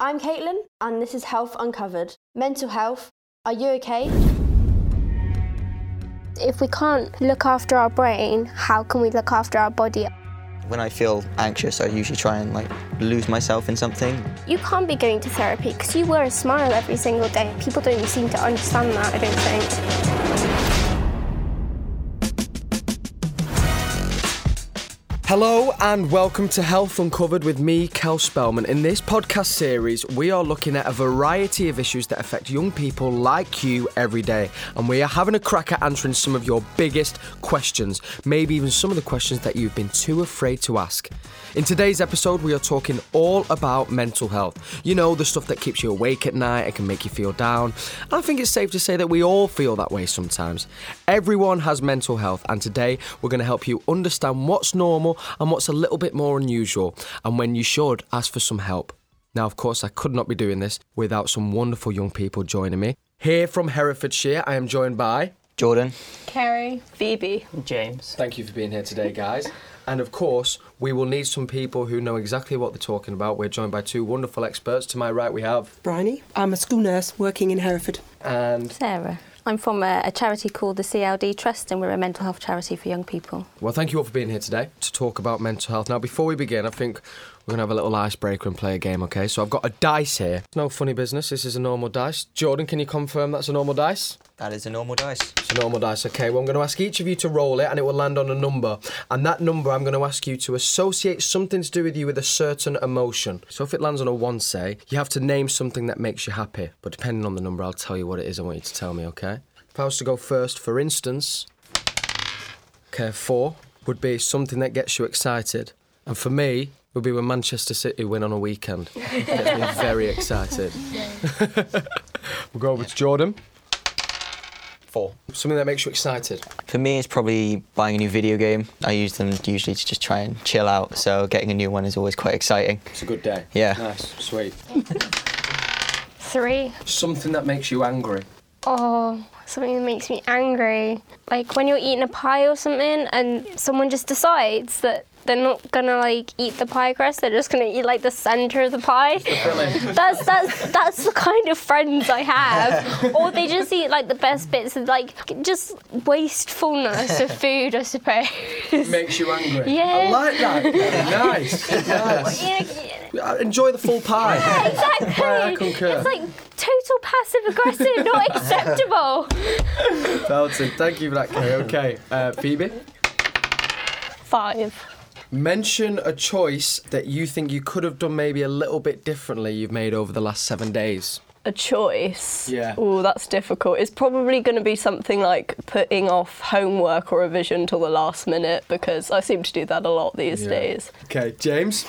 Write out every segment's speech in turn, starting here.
I'm Caitlin, and this is Health Uncovered. Mental health. Are you okay? If we can't look after our brain, how can we look after our body? When I feel anxious, I usually try and like lose myself in something. You can't be going to therapy because you wear a smile every single day. People don't seem to understand that, I don't think. Hello and welcome to Health Uncovered with me, Kel Spellman. In this podcast series, we are looking at a variety of issues that affect young people like you every day. And we are having a crack at answering some of your biggest questions, maybe even some of the questions that you've been too afraid to ask. In today's episode, we are talking all about mental health. You know, the stuff that keeps you awake at night it can make you feel down. I think it's safe to say that we all feel that way sometimes. Everyone has mental health, and today we're going to help you understand what's normal and what's a little bit more unusual, and when you should ask for some help. Now, of course, I could not be doing this without some wonderful young people joining me. Here from Herefordshire, I am joined by. Jordan, Carrie. Phoebe. James. Thank you for being here today, guys. And of course, we will need some people who know exactly what they're talking about. We're joined by two wonderful experts. To my right, we have. Bryony. I'm a school nurse working in Hereford. And, Sarah. I'm from a, a charity called the CLD Trust, and we're a mental health charity for young people. well, thank you all for being here today to talk about mental health. Now, before we begin, I think we're going to have a little icebreaker and play a game, okay? So I've got a dice here. It's no funny business. This is a normal dice. Jordan, can you confirm that's a normal dice? that is a normal dice. It's a normal dice, okay. Well, I'm going to ask each of you to roll it and it will land on a number. And that number, I'm going to ask you to associate something to do with you with a certain emotion. So if it lands on a one, say, you have to name something that makes you happy. But depending on the number, I'll tell you what it is I want you to tell me, okay? If I was to go first, for instance, okay, four would be something that gets you excited. And for me, would be when Manchester City win on a weekend. Gets me very excited. we'll go over to Jordan. Four. Something that makes you excited. For me, it's probably buying a new video game. I use them usually to just try and chill out, so getting a new one is always quite exciting. It's a good day. Yeah. Nice, sweet. Three. Something that makes you angry. Oh, something that makes me angry. Like when you're eating a pie or something and someone just decides that they're not gonna like eat the pie crust, they're just gonna eat like the center of the pie. that's that's that's the kind of friends I have. or they just eat like the best bits of like just wastefulness of food, I suppose. Makes you angry. Yeah. I like that. nice. nice. Yeah, Uh, Enjoy the full pie. Yeah, exactly. I concur. It's like total passive aggressive, not acceptable. Felton, thank you for that, Kerry. Okay, uh, Phoebe. Five. Mention a choice that you think you could have done maybe a little bit differently you've made over the last seven days. a choice. Yeah. Oh, that's difficult. It's probably going to be something like putting off homework or revision till the last minute because I seem to do that a lot these Yeah. days. Okay, James.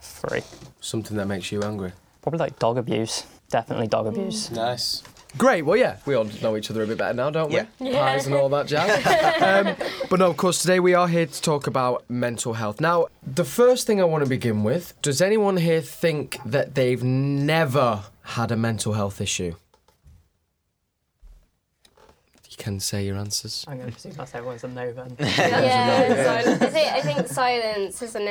Three. Something that makes you angry. Probably like dog abuse. Definitely dog abuse. Nice. Great. Well, yeah, we all know each other a bit better now, don't we? Yeah. Pies and all that jazz. um, but no, of course, today we are here to talk about mental health. Now, the first thing I want to begin with does anyone here think that they've never had a mental health issue? You can say your answers. I'm going to presume that's everyone's a no then. Yeah, I think, I think silence is a no.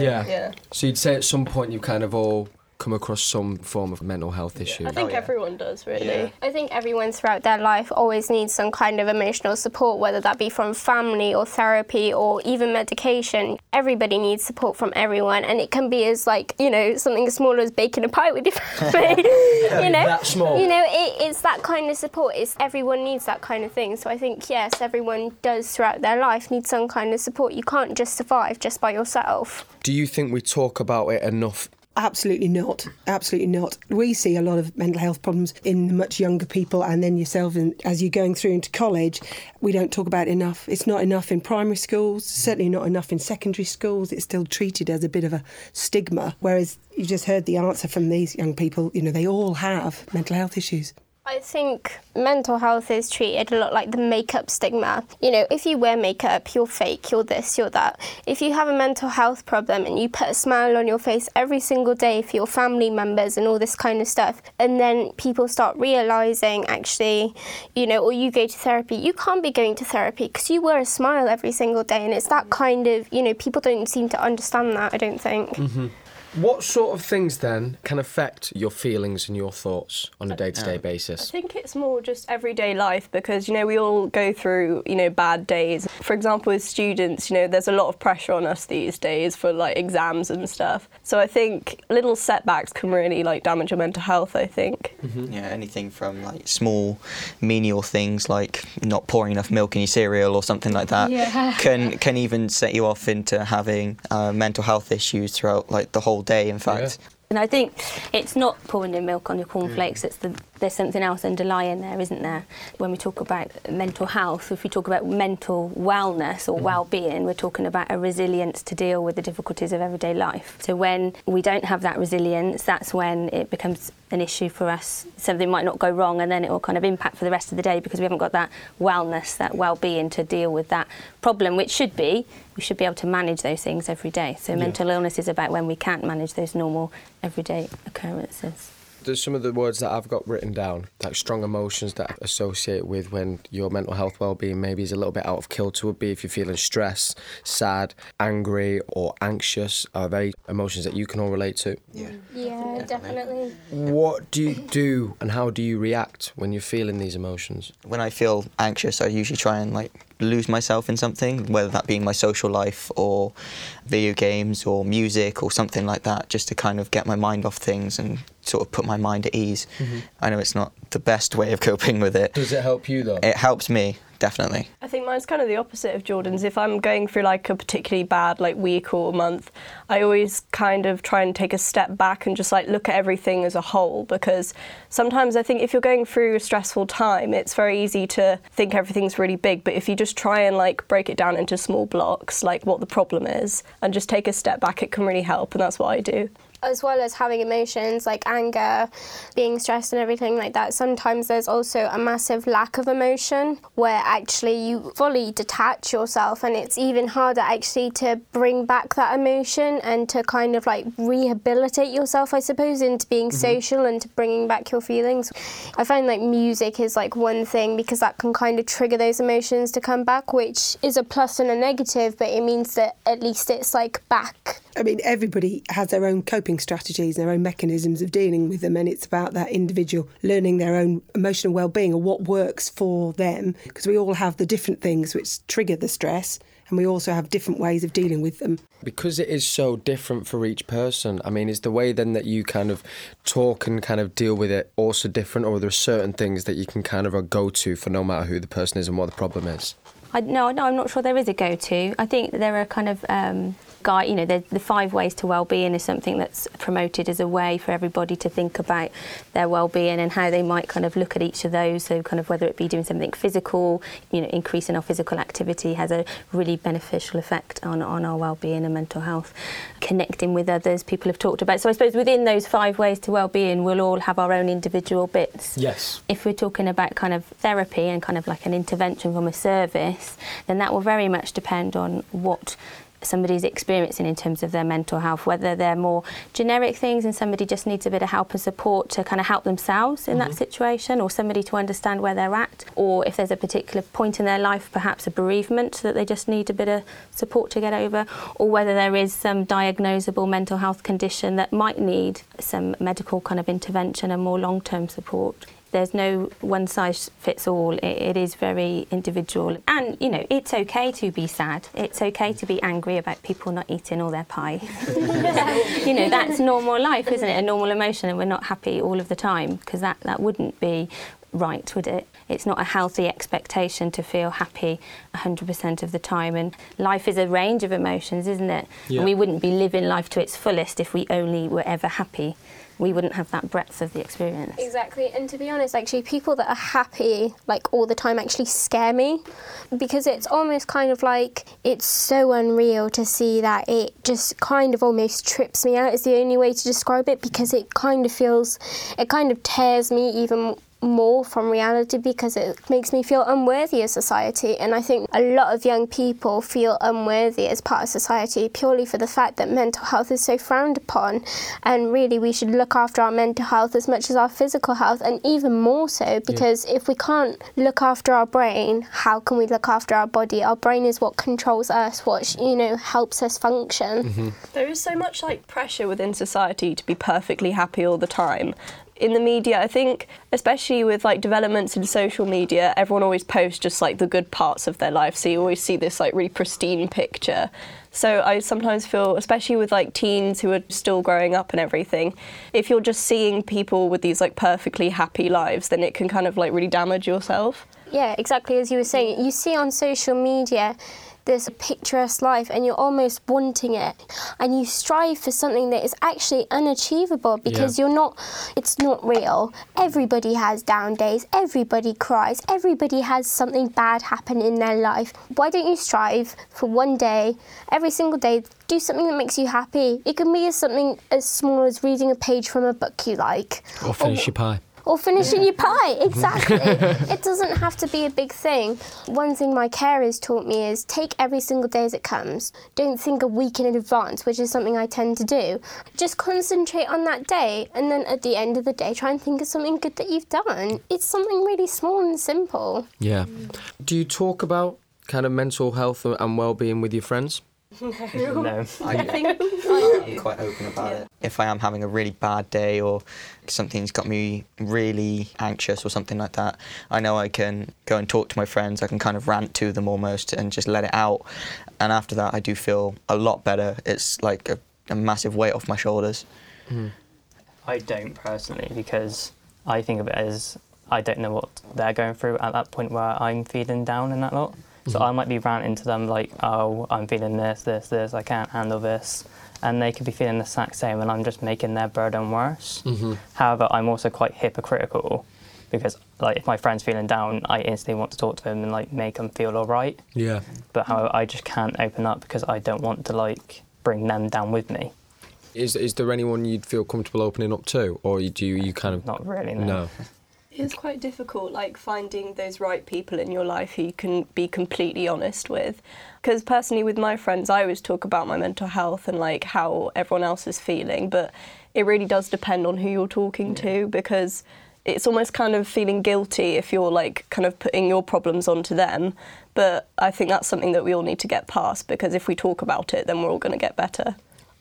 Yeah. Yeah. So you'd say at some point you've kind of all come across some form of mental health issue. I think oh, yeah. everyone does, really. Yeah. I think everyone throughout their life always needs some kind of emotional support, whether that be from family or therapy or even medication. Everybody needs support from everyone, and it can be as like you know something as small as baking a pie with your family. you know, That small. You know, it, it's that kind of support. It's everyone needs that kind of thing. So I think yes, everyone does throughout their life need some kind of support. You can't just survive just by yourself. Do you think we talk about it enough? Absolutely not. Absolutely not. We see a lot of mental health problems in much younger people, and then yourself, and as you're going through into college, we don't talk about it enough. It's not enough in primary schools, certainly not enough in secondary schools. It's still treated as a bit of a stigma. Whereas you just heard the answer from these young people, you know, they all have mental health issues. I think mental health is treated a lot like the makeup stigma. You know, if you wear makeup, you're fake, you're this, you're that. If you have a mental health problem and you put a smile on your face every single day for your family members and all this kind of stuff, and then people start realizing actually, you know, or you go to therapy, you can't be going to therapy because you wear a smile every single day, and it's that kind of, you know, people don't seem to understand that, I don't think. Mm-hmm. What sort of things then can affect your feelings and your thoughts on a day-to-day basis? I think it's more just everyday life because you know we all go through you know bad days. For example, as students, you know there's a lot of pressure on us these days for like exams and stuff. So I think little setbacks can really like damage your mental health. I think. Yeah, anything from like small, menial things like not pouring enough milk in your cereal or something like that Yeah. can can even set you off into having uh, mental health issues throughout like the whole day. In fact, And I think it's not pouring the milk on your cornflakes. Mm. It's the, there's something else underlying there, isn't there? When we talk about mental health, if we talk about mental wellness or mm-hmm. well-being, we're talking about a resilience to deal with the difficulties of everyday life. So when we don't have that resilience, that's when it becomes an issue for us. Something might not go wrong, and then it will kind of impact for the rest of the day because we haven't got that wellness, that well-being to deal with that problem, which should be we should be able to manage those things every day. So mental illness is about when we can't manage those normal everyday occurrences. There's some of the words that I've got written down, like strong emotions that associate with when your mental health well-being maybe is a little bit out of kilter would be if you're feeling stressed, sad, angry, or anxious. Are they emotions that you can all relate to? yeah. Yeah, definitely. What do you do and how do you react when you're feeling these emotions? When I feel anxious, I usually try and like lose myself in something, whether that be my social life or video games or music or something like that, just to kind of get my mind off things and sort of put my mind at ease. Mm-hmm. I know it's not the best way of coping with it. Does it help you though? It helps me definitely. I think mine's kind of the opposite of Jordan's. If I'm going through like a particularly bad like week or month, I always kind of try and take a step back and just like look at everything as a whole because sometimes I think if you're going through a stressful time, it's very easy to think everything's really big, but if you just try and like break it down into small blocks, like what the problem is, and just take a step back, it can really help, and that's what I do. As well as having emotions like anger, being stressed, and everything like that, sometimes there's also a massive lack of emotion where actually you fully detach yourself, and it's even harder actually to bring back that emotion and to kind of like rehabilitate yourself, I suppose, into being mm-hmm. social and to bringing back your feelings. I find like music is like one thing because that can kind of trigger those emotions to come back, which is a plus and a negative, but it means that at least it's like back I mean, everybody has their own coping strategies, their own mechanisms of dealing with them, and it's about that individual learning their own emotional well-being or what works for them. Because we all have the different things which trigger the stress, and we also have different ways of dealing with them. Because it is so different for each person, I mean, is the way then that you kind of talk and kind of deal with it also different, or are there certain things that you can kind of go to for no matter who the person is and what the problem is? I, no, no, I'm not sure there is a go-to. I think there are kind of um, You know, the, the five ways to well-being is something that's promoted as a way for everybody to think about their well-being and how they might kind of look at each of those. So, kind of whether it be doing something physical, you know, increasing our physical activity has a really beneficial effect on on our well-being and mental health. Connecting with others, people have talked about. So, I suppose within those five ways to well-being, we'll all have our own individual bits Yes. if we're talking about kind of therapy and kind of like an intervention from a service, then that will very much depend on what somebody's experiencing in terms of their mental health, whether they're more generic things and somebody just needs a bit of help and support to kind of help themselves in that mm-hmm. situation, or somebody to understand where they're at, or if there's a particular point in their life, perhaps a bereavement that they just need a bit of support to get over, or whether there is some diagnosable mental health condition that might need some medical kind of intervention and more long term support there's no one size fits all. It, it is very individual. And, you know, it's okay to be sad. It's okay to be angry about people not eating all their pie. you know, that's normal life, isn't it? A normal emotion, and we're not happy all of the time because that, that wouldn't be right, would it? It's not a healthy expectation to feel happy 100% of the time. And life is a range of emotions, isn't it? Yeah. And we wouldn't be living life to its fullest if we only were ever happy. We wouldn't have that breadth of the experience. Exactly, and to be honest, actually, people that are happy like all the time actually scare me because it's almost kind of like it's so unreal to see that it just kind of almost trips me out, is the only way to describe it because it kind of feels, it kind of tears me even more from reality because it makes me feel unworthy of society. And I think a lot of young people feel unworthy as part of society purely for the fact that mental health is so frowned upon. And really, we should look after our mental health as much as our physical health, and even more so because if we can't look after our brain, how can we look after our body? Our brain is what controls us, what you know helps us function. Mm-hmm. There is so much like pressure within society to be perfectly happy all the time. In the media, I think, especially with like developments in social media, everyone always posts just like the good parts of their life. So you always see this like really pristine picture. So I sometimes feel, especially with like teens who are still growing up and everything, if you're just seeing people with these like perfectly happy lives, then it can kind of like really damage yourself. Yeah, exactly as you were saying. You see on social media this picturesque life and you're almost wanting it and you strive for something that is actually unachievable because Yeah. you're not it's not real. Everybody has down days, everybody cries, everybody has something bad happen in their life. Why don't you strive for one day, every single day, do something that makes you happy? It can be as something as small as reading a page from a book you like. Or finish your pie. Or finishing your pie, exactly. it doesn't have to be a big thing. One thing my carers taught me is take every single day as it comes. Don't think a week in advance, which is something I tend to do. Just concentrate on that day, and then at the end of the day, try and think of something good that you've done. It's something really small and simple. Yeah. Do you talk about kind of mental health and well-being with your friends? No. I think I'm quite open about it. If I am having a really bad day or something's got me really anxious or something like that, I know I can go and talk to my friends. I can kind of rant to them almost and just let it out. And after that, I do feel a lot better. It's like a, a massive weight off my shoulders. Hmm. I don't personally because I think of it as I don't know what they're going through at that point where I'm feeling down and that lot. So mm-hmm. I might be ranting to them like, oh, I'm feeling this, this, this, I can't handle this. And they could be feeling the exact same and I'm just making their burden worse. Mm-hmm. However, I'm also quite hypocritical because like if my friend's feeling down, I instantly want to talk to them and like make them feel all right. Yeah. But however, I just can't open up because I don't want to like bring them down with me. Is is there anyone you'd feel comfortable opening up to, or you do you kind of Not really, no. no? It's quite difficult, like finding those right people in your life who you can be completely honest with. Because personally, with my friends, I always talk about my mental health and like how everyone else is feeling, but it really does depend on who you're talking to because it's almost kind of feeling guilty if you're like kind of putting your problems onto them. But I think that's something that we all need to get past because if we talk about it, then we're all going to get better.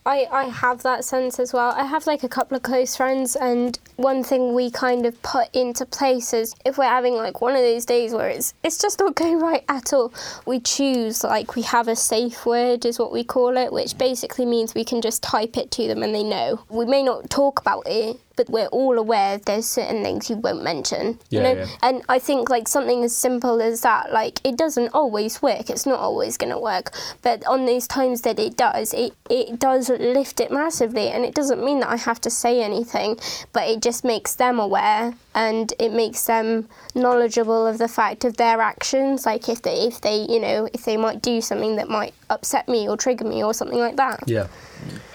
I, I have that sense as well. I have like a couple of close friends, and one thing we kind of put into place is if we're having like one of those days where it's it's just not going right at all, we choose like we have a safe word is what we call it, which basically means we can just type it to them and they know. We may not talk about it, but we're all aware there's certain things you won't mention. you know? yeah. And I think like something as simple as that, like it doesn't always work. It's not always going to work. But on those times that it does, it, it does lift it massively. And it doesn't mean that I have to say anything, but it just makes them aware and it makes them knowledgeable of the fact of their actions. Like if they, if they, you know, if they might do something that might upset me or trigger me or something like that. Yeah.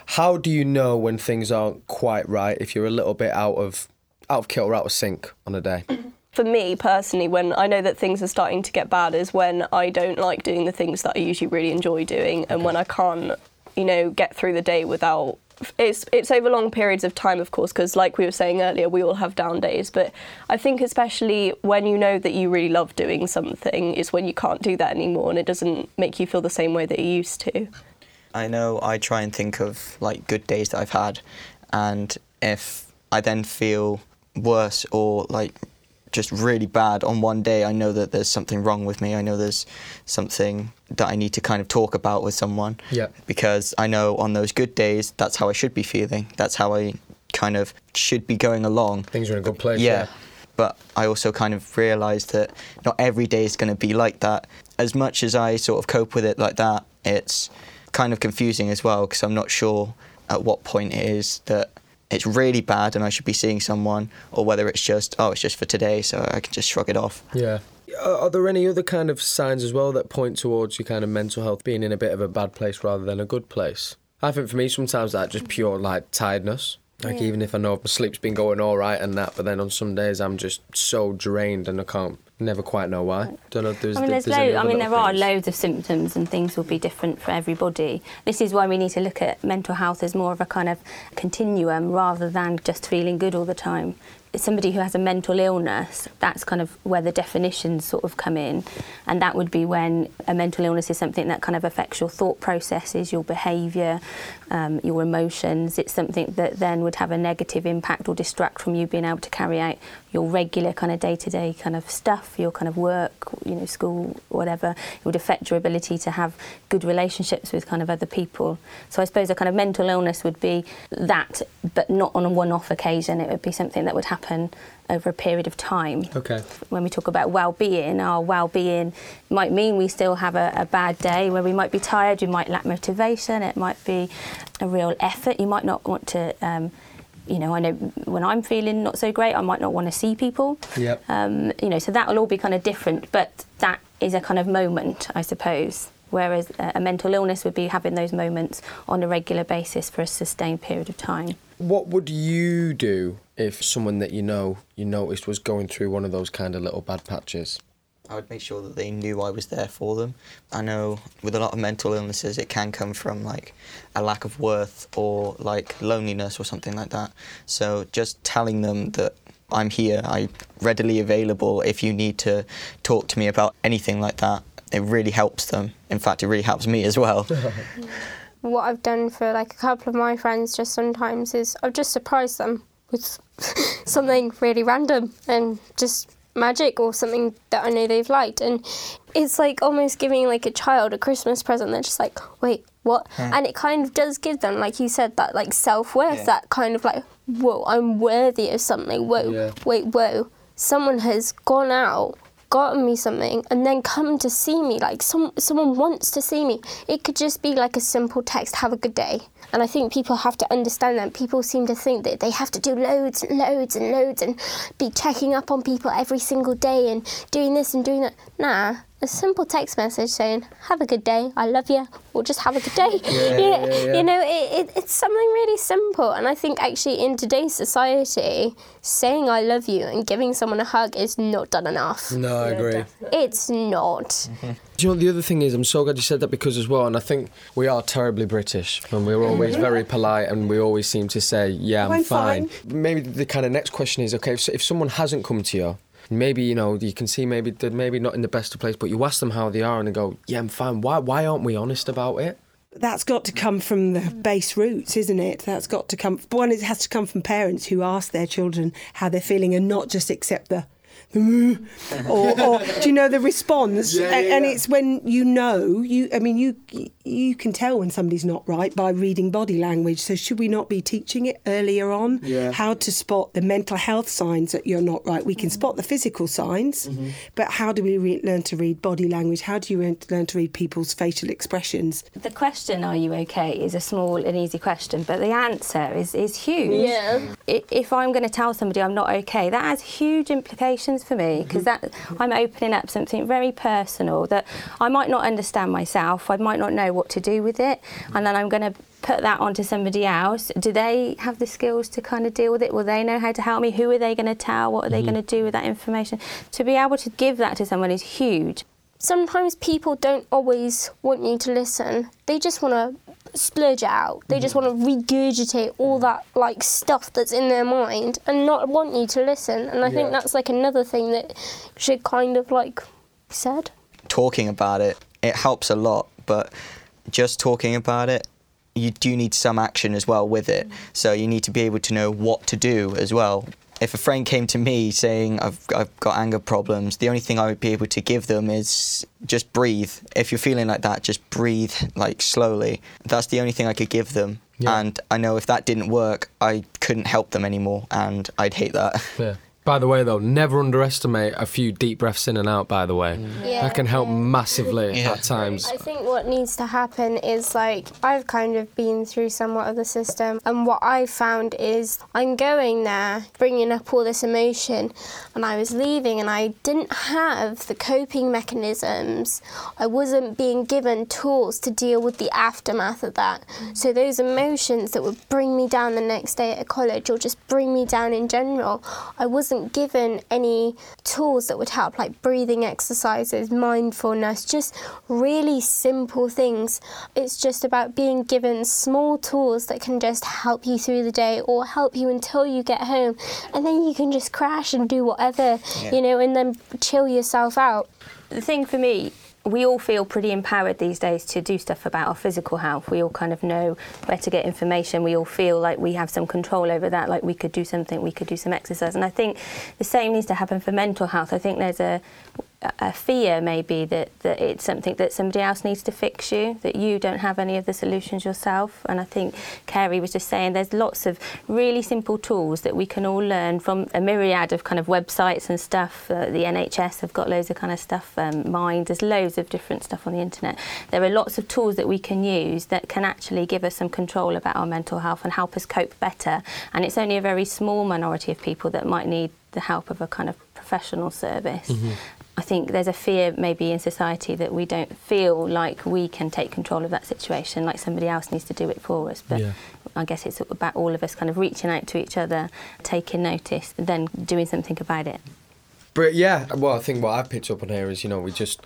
How do you know when things aren't quite right if you're a little bit out of out of kilter, out of sync on a day? for me personally, when I know that things are starting to get bad, is when I don't like doing the things that I usually really enjoy doing, and when I can't, you know, get through the day without. It's it's over long periods of time, of course, because like we were saying earlier, we all have down days. But I think especially when you know that you really love doing something, is when you can't do that anymore, and it doesn't make you feel the same way that you used to. I know I try and think of like good days that I've had, and if I then feel worse or like just really bad on one day, I know that there's something wrong with me. I know there's something that I need to kind of talk about with someone. Yeah. Because I know on those good days, that's how I should be feeling. That's how I kind of should be going along. Things are in a good place. Yeah. But I also kind of realised that not every day is going to be like that. As much as I sort of cope with it like that, it's kind of confusing as well because I'm not sure at what point it is that it's really bad and I should be seeing someone, or whether it's just oh it's just for today, so I can just shrug it off. Yeah. Are are there any other kind of signs as well that point towards your kind of mental health being in a bit of a bad place rather than a good place? I think for me, sometimes that just pure like tiredness. Like Yeah. even if I know my sleep's been going all right and that, but then on some days I'm just so drained and I can't never quite know why. Don't know if there's. I mean, if there's lo- I mean, there are things. loads of symptoms, and things will be different for everybody. This is why we need to look at mental health as more of a kind of continuum rather than just feeling good all the time. Somebody who has a mental illness, that's kind of where the definitions sort of come in, and that would be when a mental illness is something that kind of affects your thought processes, your behaviour, um, your emotions. It's something that then would have a negative impact or distract from you being able to carry out your regular kind of day-to-day kind of stuff, your kind of work, you know, school, whatever. It would affect your ability to have good relationships with kind of other people. So I suppose a kind of mental illness would be that, but not on a one-off occasion. It would be something that would happen over a period of time Okay. when we talk about well-being, our well-being might mean we still have a, a bad day where we might be tired, we might lack motivation, it might be a real effort. You might not want to, um, you know, I know when I'm feeling not so great, I might not want to see people. Yep. Um, you know, so that will all be kind of different, but that is a kind of moment, I suppose. Whereas a mental illness would be having those moments on a regular basis for a sustained period of time. What would you do if someone that you know you noticed was going through one of those kind of little bad patches? I would make sure that they knew I was there for them. I know with a lot of mental illnesses, it can come from like a lack of worth or like loneliness or something like that. So just telling them that I'm here, I'm readily available if you need to talk to me about anything like that, it really helps them. In fact, it really helps me as well. what I've done for like a couple of my friends just sometimes is I've just surprised them with something really random and just magic or something that I know they've liked. And it's like almost giving like a child a Christmas present. They're just like wait what? Hmm. And it kind of does give them like you said that like self-worth Yeah. that kind of like whoa I'm worthy of something. Whoa Yeah. wait whoa. Someone has gone out gotten me something and then come to see me. Like some someone wants to see me. It could just be like a simple text have a good day and i think people have to understand that. People seem to think that they have to do loads and loads and loads and be checking up on people every single day and doing this and doing that. Nah a simple text message saying have a good day i love you or just have a good day Yeah, you, yeah, know, yeah. you know it, it, it's something really simple and i think actually in today's society saying i love you and giving someone a hug is not done enough No, I agree. it's not. Do you know the other thing is? I'm so glad you said that because as well, and I think we are terribly British, and we're mm-hmm. always very polite, and we always seem to say, "Yeah, I'm, I'm fine. fine. Maybe the kind of next question is, okay, if, if someone hasn't come to you, maybe you know you can see maybe they're maybe not in the best of place, but you ask them how they are, and they go, "Yeah, I'm fine." Why? Why aren't we honest about it? That's got to come from the base roots, isn't it? That's got to come. One, it has to come from parents who ask their children how they're feeling and not just accept the. The or, or do you know the response? Yeah, yeah, and yeah. it's when you know you. I mean, you you can tell when somebody's not right by reading body language. So should we not be teaching it earlier on? Yeah. How to spot the mental health signs that you're not right. We can spot the physical signs, Mm-hmm. but how do we re- learn to read body language? How do you re- learn to read people's facial expressions? The question, are you okay, is a small and easy question, but the answer is, is huge. Yeah. If I'm going to tell somebody I'm not okay, that has huge implications for me because mm-hmm. that I'm opening up something very personal that I might not understand myself. I might not know what to do with it, mm-hmm. and then I'm going to put that onto somebody else. Do they have the skills to kind of deal with it? Will they know how to help me? Who are they going to tell? What are they mm-hmm. going to do with that information? To be able to give that to someone is huge. Sometimes people don't always want you to listen. They just want to splurge it out. They just mm-hmm. want to regurgitate all that like stuff that's in their mind and not want you to listen. And I think that's like another thing that should kind of like be said. talking about it, it helps a lot, but just talking about it, you do need some action as well with it. Mm. So you need to be able to know what to do as well. If a friend came to me saying I've, I've got anger problems, the only thing I would be able to give them is just breathe. If you're feeling like that, just breathe like slowly. That's the only thing I could give them. Yeah. And I know if that didn't work, I couldn't help them anymore, and I'd hate that. Yeah. By the way, though, never underestimate a few deep breaths in and out. By the way, mm. Yeah, that can help yeah. massively Yeah. at times. I think what needs to happen is like I've kind of been through somewhat of the system, and what I found is I'm going there, bringing up all this emotion, and I was leaving, and I didn't have the coping mechanisms. I wasn't being given tools to deal with the aftermath of that. So those emotions that would bring me down the next day at college, or just bring me down in general, I wasn't given any tools that would help, like breathing exercises, mindfulness, just really simple things. It's just about being given small tools that can just help you through the day or help you until you get home. And then you can just crash and do whatever, you know, and then chill yourself out. The thing for me, we all feel pretty empowered these days to do stuff about our physical health. We all kind of know where to get information. We all feel like we have some control over that, like we could do something, we could do some exercise. And I think the same needs to happen for mental health. I think there's a a fear maybe that, that it's something that somebody else needs to fix you, that you don't have any of the solutions yourself. And I think Carrie was just saying there's lots of really simple tools that we can all learn from a myriad of kind of websites and stuff. Uh, the NHS have got loads of kind of stuff, um, Mind, there's loads of different stuff on the internet. There are lots of tools that we can use that can actually give us some control about our mental health and help us cope better. And it's only a very small minority of people that might need the help of a kind of professional service. I think there's a fear maybe in society that we don't feel like we can take control of that situation, like somebody else needs to do it for us. But Yeah. I guess it's about all of us kind of reaching out to each other, taking notice, and then doing something about it. But yeah, well, I think what I've picked up on here is, you know, we just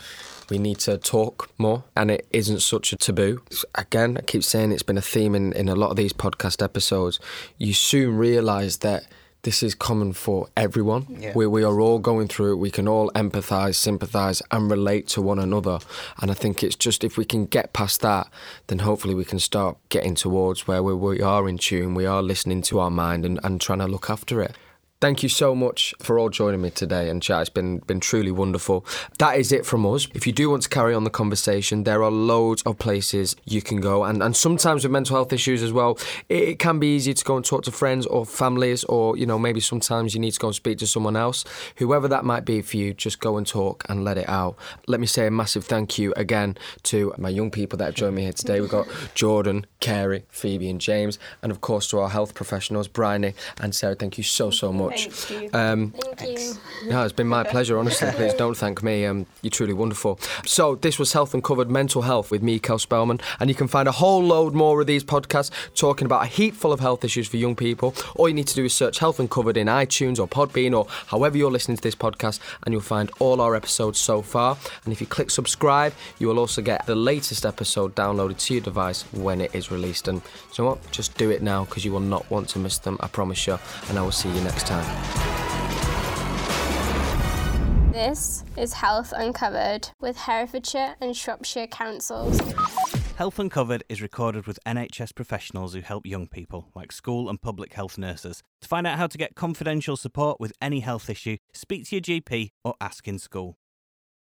we need to talk more, and it isn't such a taboo. Again, I keep saying it's been a theme in, in a lot of these podcast episodes. You soon realise that this is common for everyone. Yeah. We, we are all going through it. We can all empathise, sympathise, and relate to one another. And I think it's just if we can get past that, then hopefully we can start getting towards where we, we are in tune, we are listening to our mind and, and trying to look after it. Thank you so much for all joining me today and chat. It's been been truly wonderful. That is it from us. If you do want to carry on the conversation, there are loads of places you can go, and and sometimes with mental health issues as well, it, it can be easy to go and talk to friends or families, or you know maybe sometimes you need to go and speak to someone else. Whoever that might be for you, just go and talk and let it out. Let me say a massive thank you again to my young people that have joined me here today. We've got Jordan, Carey, Phoebe, and James, and of course to our health professionals, Bryony and Sarah. Thank you so so much. Thank you. Um, Thank you. no, it's been my pleasure, honestly. Please don't thank me. Um, you're truly wonderful. So, this was Health Uncovered Mental Health with me, Kel Spellman. And you can find a whole load more of these podcasts talking about a heap full of health issues for young people. All you need to do is search Health Uncovered in iTunes or Podbean or however you're listening to this podcast, and you'll find all our episodes so far. And if you click subscribe, you will also get the latest episode downloaded to your device when it is released. And you know what? Just do it now because you will not want to miss them, I promise you. And I will see you next This is Health Uncovered with Herefordshire and Shropshire Councils. Health Uncovered is recorded with NHS professionals who help young people, like school and public health nurses. To find out how to get confidential support with any health issue, speak to your GP or ask in school.